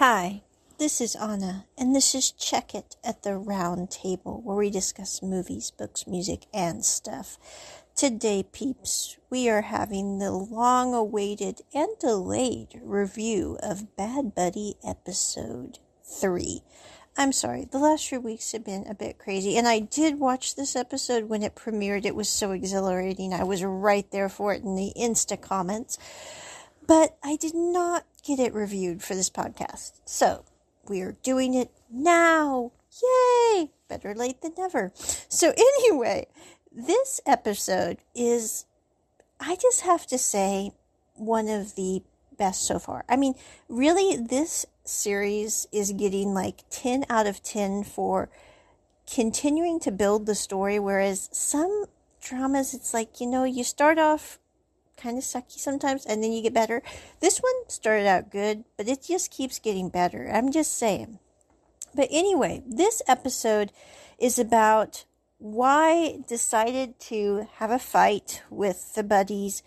Hi, this is Anna, and this is Check It at the Round Table, where we discuss movies, books, music, and stuff. Today, peeps, we are having the long awaited and delayed review of Bad Buddy Episode 3. I'm sorry, the last few weeks have been a bit crazy, and I did watch this episode when it premiered. It was so exhilarating. I was right there for it in the Insta comments but I did not get it reviewed for this podcast. So we're doing it now. Yay! Better late than never. So, anyway, this episode is, I just have to say, one of the best so far. I mean, really, this series is getting like 10 out of 10 for continuing to build the story, whereas some dramas, it's like, you know, you start off kind of sucky sometimes and then you get better. This one started out good, but it just keeps getting better. I'm just saying. But anyway, this episode is about Y decided to have a fight with the buddies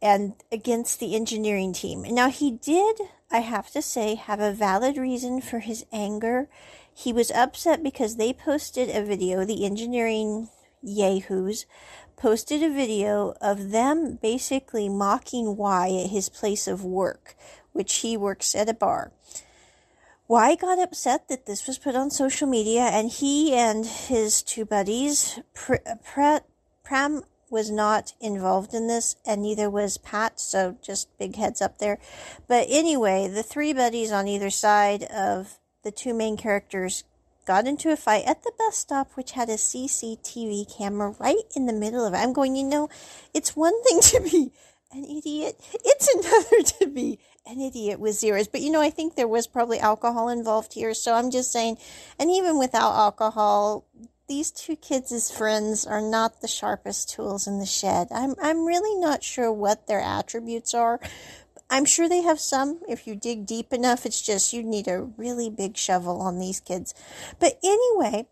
and against the engineering team. Now he did, I have to say, have a valid reason for his anger. He was upset because they posted a video, the engineering yahoos posted a video of them basically mocking Y at his place of work, which he works at a bar. Y got upset that this was put on social media, and he and his two buddies, Pram was not involved in this, and neither was Pat, so just big heads up there. But anyway, the three buddies on either side of the two main characters got into a fight at the bus stop, which had a CCTV camera right in the middle of it. I'm going, you know, it's one thing to be an idiot, it's another to be an idiot with zeros. But you know, I think there was probably alcohol involved here, so I'm just saying, and even without alcohol, these two kids as friends are not the sharpest tools in the shed. I'm I'm really not sure what their attributes are, I'm sure they have some. If you dig deep enough, it's just you need a really big shovel on these kids. But anyway,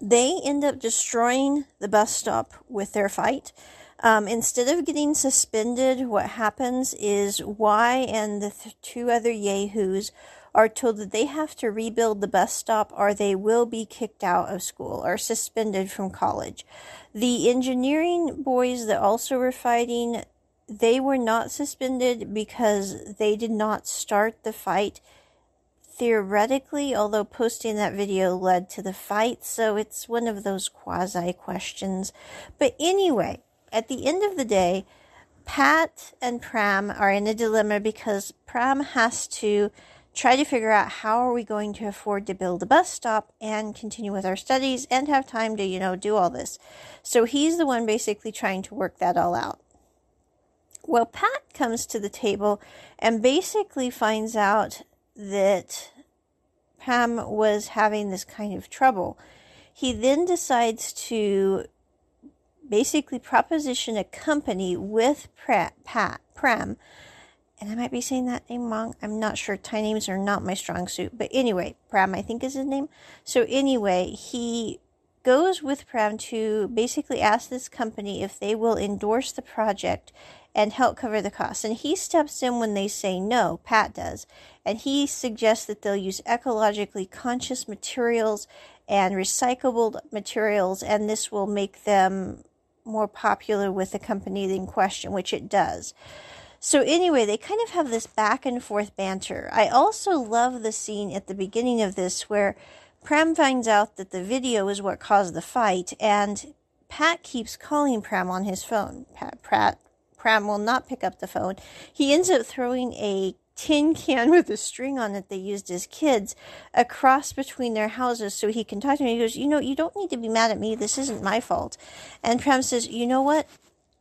they end up destroying the bus stop with their fight. Um, instead of getting suspended, what happens is Y and the th- two other Yahoos are told that they have to rebuild the bus stop or they will be kicked out of school or suspended from college. The engineering boys that also were fighting, they were not suspended because they did not start the fight theoretically, although posting that video led to the fight, so it's one of those quasi questions. But anyway, at the end of the day, Pat and Pram are in a dilemma because Pram has to try to figure out how are we going to afford to build a bus stop and continue with our studies and have time to, you know, do all this. So he's the one basically trying to work that all out. Well, Pat comes to the table and basically finds out that Pam was having this kind of trouble. He then decides to basically proposition a company with Pratt, Pat, Pram, and I might be saying that name wrong. I'm not sure. Thai names are not my strong suit. But anyway, Pram, I think is his name. So anyway, he goes with Pram to basically ask this company if they will endorse the project and help cover the costs. And he steps in when they say no, Pat does. And he suggests that they'll use ecologically conscious materials and recyclable materials, and this will make them more popular with the company in question, which it does. So, anyway, they kind of have this back and forth banter. I also love the scene at the beginning of this where Pram finds out that the video is what caused the fight, and Pat keeps calling Pram on his phone. Pat, Pratt Pram will not pick up the phone. He ends up throwing a tin can with a string on it they used as kids across between their houses so he can talk to me. He goes, You know, you don't need to be mad at me. This isn't my fault. And Pram says, You know what?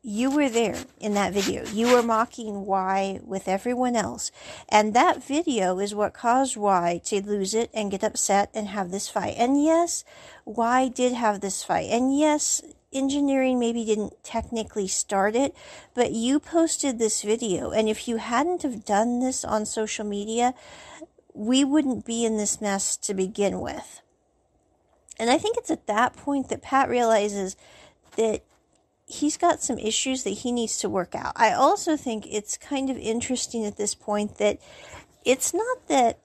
You were there in that video. You were mocking Y with everyone else. And that video is what caused Y to lose it and get upset and have this fight. And yes, Y did have this fight. And yes, engineering maybe didn't technically start it, but you posted this video. And if you hadn't have done this on social media, we wouldn't be in this mess to begin with. And I think it's at that point that Pat realizes that he's got some issues that he needs to work out. I also think it's kind of interesting at this point that it's not that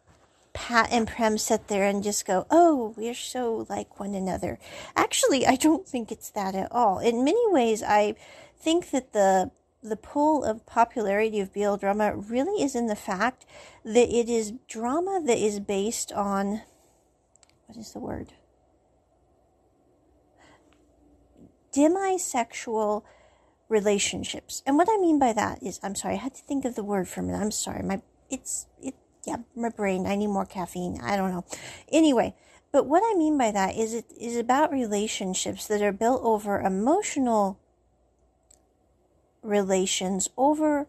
Pat and Prem sit there and just go, Oh, we're so like one another. Actually, I don't think it's that at all. In many ways, I think that the the pull of popularity of BL drama really is in the fact that it is drama that is based on what is the word? Demisexual relationships. And what I mean by that is I'm sorry, I had to think of the word for a minute. I'm sorry. My it's it yeah, my brain. I need more caffeine. I don't know. Anyway, but what I mean by that is it is about relationships that are built over emotional relations over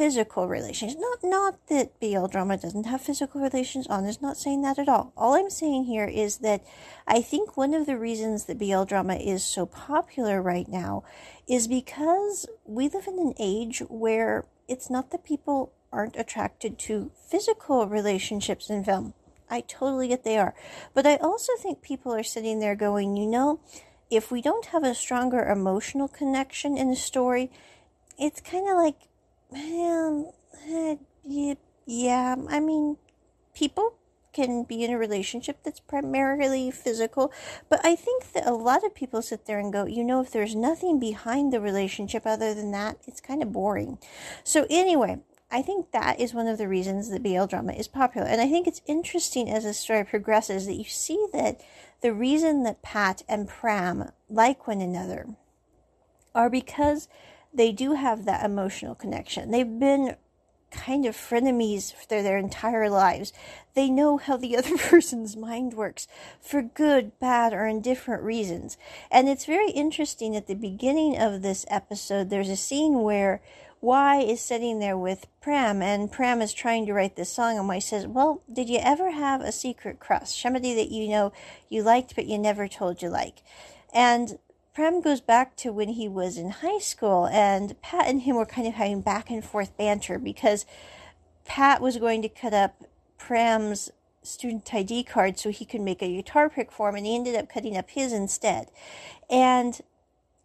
physical relations. Not not that BL drama doesn't have physical relations. Anna's not saying that at all. All I'm saying here is that I think one of the reasons that BL drama is so popular right now is because we live in an age where it's not that people aren't attracted to physical relationships in film. I totally get they are. But I also think people are sitting there going, you know, if we don't have a stronger emotional connection in the story, it's kind of like, uh, yeah, yeah, I mean, people can be in a relationship that's primarily physical, but I think that a lot of people sit there and go, you know, if there's nothing behind the relationship other than that, it's kind of boring. So, anyway, I think that is one of the reasons that BL drama is popular. And I think it's interesting as the story progresses that you see that the reason that Pat and Pram like one another are because they do have that emotional connection. They've been kind of frenemies for their entire lives. They know how the other person's mind works for good, bad, or indifferent reasons. And it's very interesting at the beginning of this episode, there's a scene where Y is sitting there with Pram, and Pram is trying to write this song, and Y says, Well, did you ever have a secret crush? Somebody that you know you liked, but you never told you like. And Pram goes back to when he was in high school, and Pat and him were kind of having back and forth banter because Pat was going to cut up Pram's student ID card so he could make a guitar pick for him, and he ended up cutting up his instead. And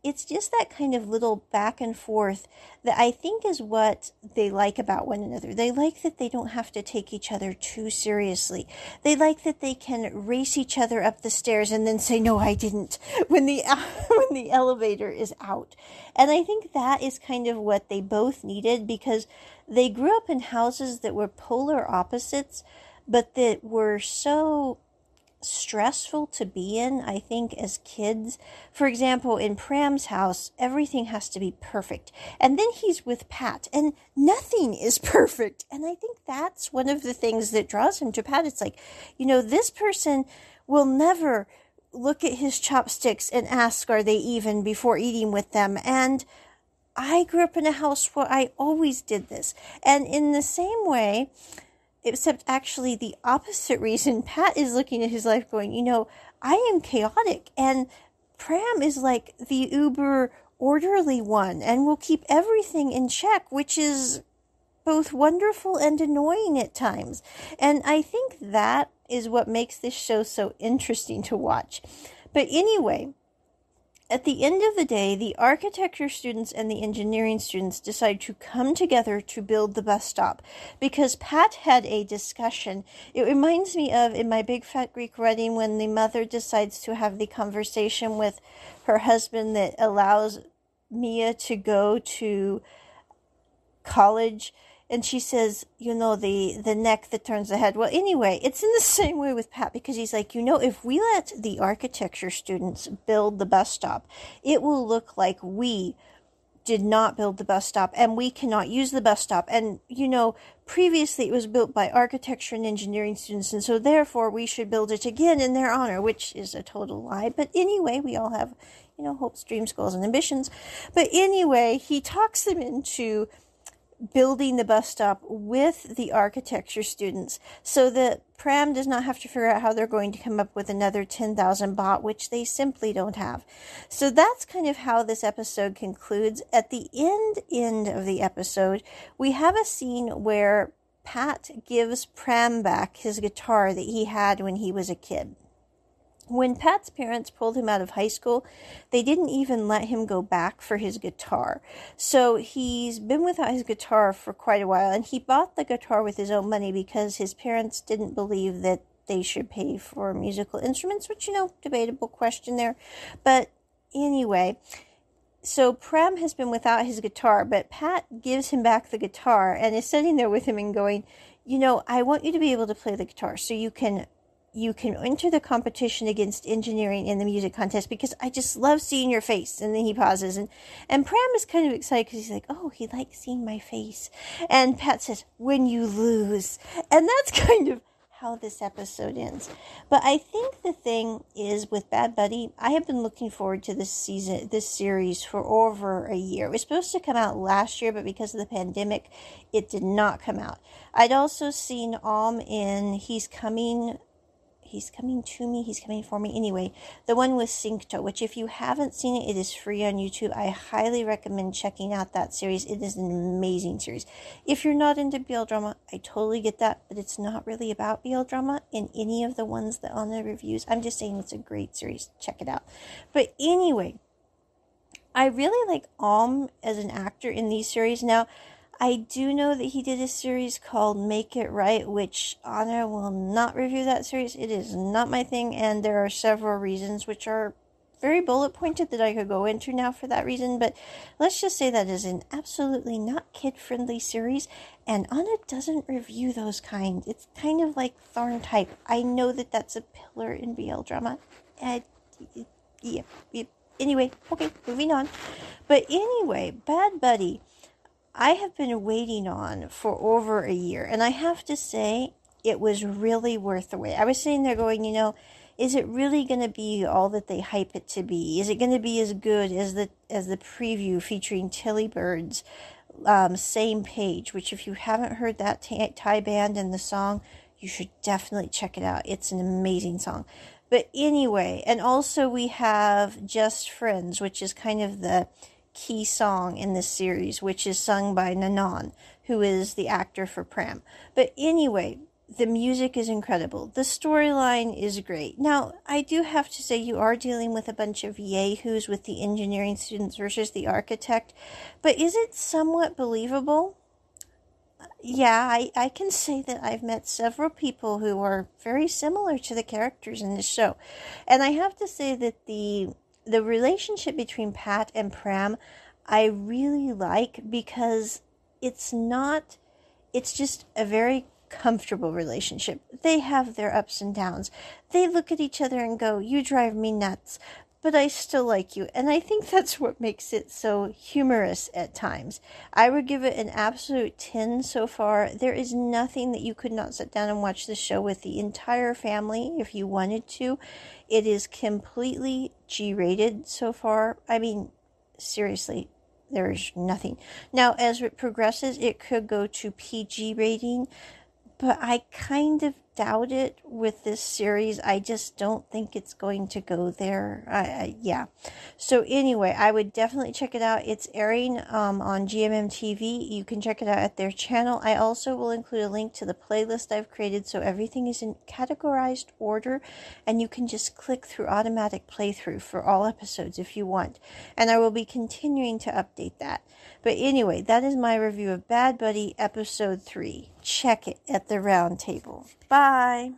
it's just that kind of little back and forth that I think is what they like about one another. They like that they don't have to take each other too seriously. They like that they can race each other up the stairs and then say, "No, I didn't," when the when the elevator is out. And I think that is kind of what they both needed because they grew up in houses that were polar opposites, but that were so stressful to be in, I think, as kids. For example, in Pram's house, everything has to be perfect. And then he's with Pat, and nothing is perfect. And I think that's one of the things that draws him to Pat. It's like, you know, this person will never look at his chopsticks and ask, are they even before eating with them? And I grew up in a house where I always did this. And in the same way, except actually the opposite reason. Pat is looking at his life going, you know, I am chaotic. And Pram is like the uber orderly one and will keep everything in check, which is both wonderful and annoying at times. And I think that is what makes this show so interesting to watch. But anyway, at the end of the day, the architecture students and the engineering students decide to come together to build the bus stop because Pat had a discussion. It reminds me of in my Big Fat Greek wedding when the mother decides to have the conversation with her husband that allows Mia to go to college and she says, you know, the the neck that turns the head. Well, anyway, it's in the same way with Pat because he's like, you know, if we let the architecture students build the bus stop, it will look like we did not build the bus stop and we cannot use the bus stop. And, you know, previously it was built by architecture and engineering students, and so therefore we should build it again in their honor, which is a total lie. But anyway, we all have, you know, hopes, dreams, goals, and ambitions. But anyway, he talks them into building the bus stop with the architecture students so that Pram does not have to figure out how they're going to come up with another 10,000 baht, which they simply don't have. So that's kind of how this episode concludes. At the end, end of the episode, we have a scene where Pat gives Pram back his guitar that he had when he was a kid. When Pat's parents pulled him out of high school, they didn't even let him go back for his guitar. So he's been without his guitar for quite a while, and he bought the guitar with his own money because his parents didn't believe that they should pay for musical instruments, which, you know, debatable question there. But anyway, so Prem has been without his guitar, but Pat gives him back the guitar and is sitting there with him and going, you know, I want you to be able to play the guitar so you can you can enter the competition against engineering in the music contest because I just love seeing your face. And then he pauses and, and Pram is kind of excited because he's like, Oh, he likes seeing my face. And Pat says, when you lose. And that's kind of how this episode ends. But I think the thing is with Bad Buddy, I have been looking forward to this season, this series for over a year. It was supposed to come out last year, but because of the pandemic, it did not come out. I'd also seen Ohm in He's Coming He's coming to me. He's coming for me. Anyway, the one with Singto, which if you haven't seen it, it is free on YouTube. I highly recommend checking out that series. It is an amazing series. If you're not into BL drama, I totally get that, but it's not really about BL drama in any of the ones that on the reviews. I'm just saying it's a great series. Check it out. But anyway, I really like Ohm as an actor in these series. Now, I do know that he did a series called Make It Right, which Anna will not review that series. It is not my thing, and there are several reasons which are very bullet pointed that I could go into now for that reason. But let's just say that is an absolutely not kid friendly series, and Anna doesn't review those kind. It's kind of like TharnType. I know that that's a pillar in BL drama. Uh, yeah, yeah. Anyway, okay, moving on. But anyway, Bad Buddy I have been waiting on for over a year, and I have to say, it was really worth the wait. I was sitting there going, you know, is it really going to be all that they hype it to be? Is it going to be as good as the as the preview featuring Tilly Birds' um, same page? Which, if you haven't heard that Thai band and the song, you should definitely check it out. It's an amazing song. But anyway, and also we have Just Friends, which is kind of the key song in this series, which is sung by Nanon, who is the actor for Pram. But anyway, the music is incredible. The storyline is great. Now, I do have to say, you are dealing with a bunch of yahoos with the engineering students versus the architect, but is it somewhat believable? Yeah, I, I can say that I've met several people who are very similar to the characters in this show. And I have to say that the the relationship between Pat and Pram I really like because it's not it's just a very comfortable relationship. They have their ups and downs. They look at each other and go, "You drive me nuts." But I still like you, and I think that's what makes it so humorous at times. I would give it an absolute 10 so far. There is nothing that you could not sit down and watch the show with the entire family if you wanted to. It is completely G rated so far. I mean, seriously, there's nothing. Now, as it progresses, it could go to PG rating, but I kind of doubt it with this series. I just don't think it's going to go there. I, I, yeah. So anyway, I would definitely check it out. It's airing um, on GMM TV. You can check it out at their channel. I also will include a link to the playlist I've created so everything is in categorized order and you can just click through automatic playthrough for all episodes if you want. And I will be continuing to update that. But anyway, that is my review of Bad Buddy episode 3. Check it at the round table. Bye.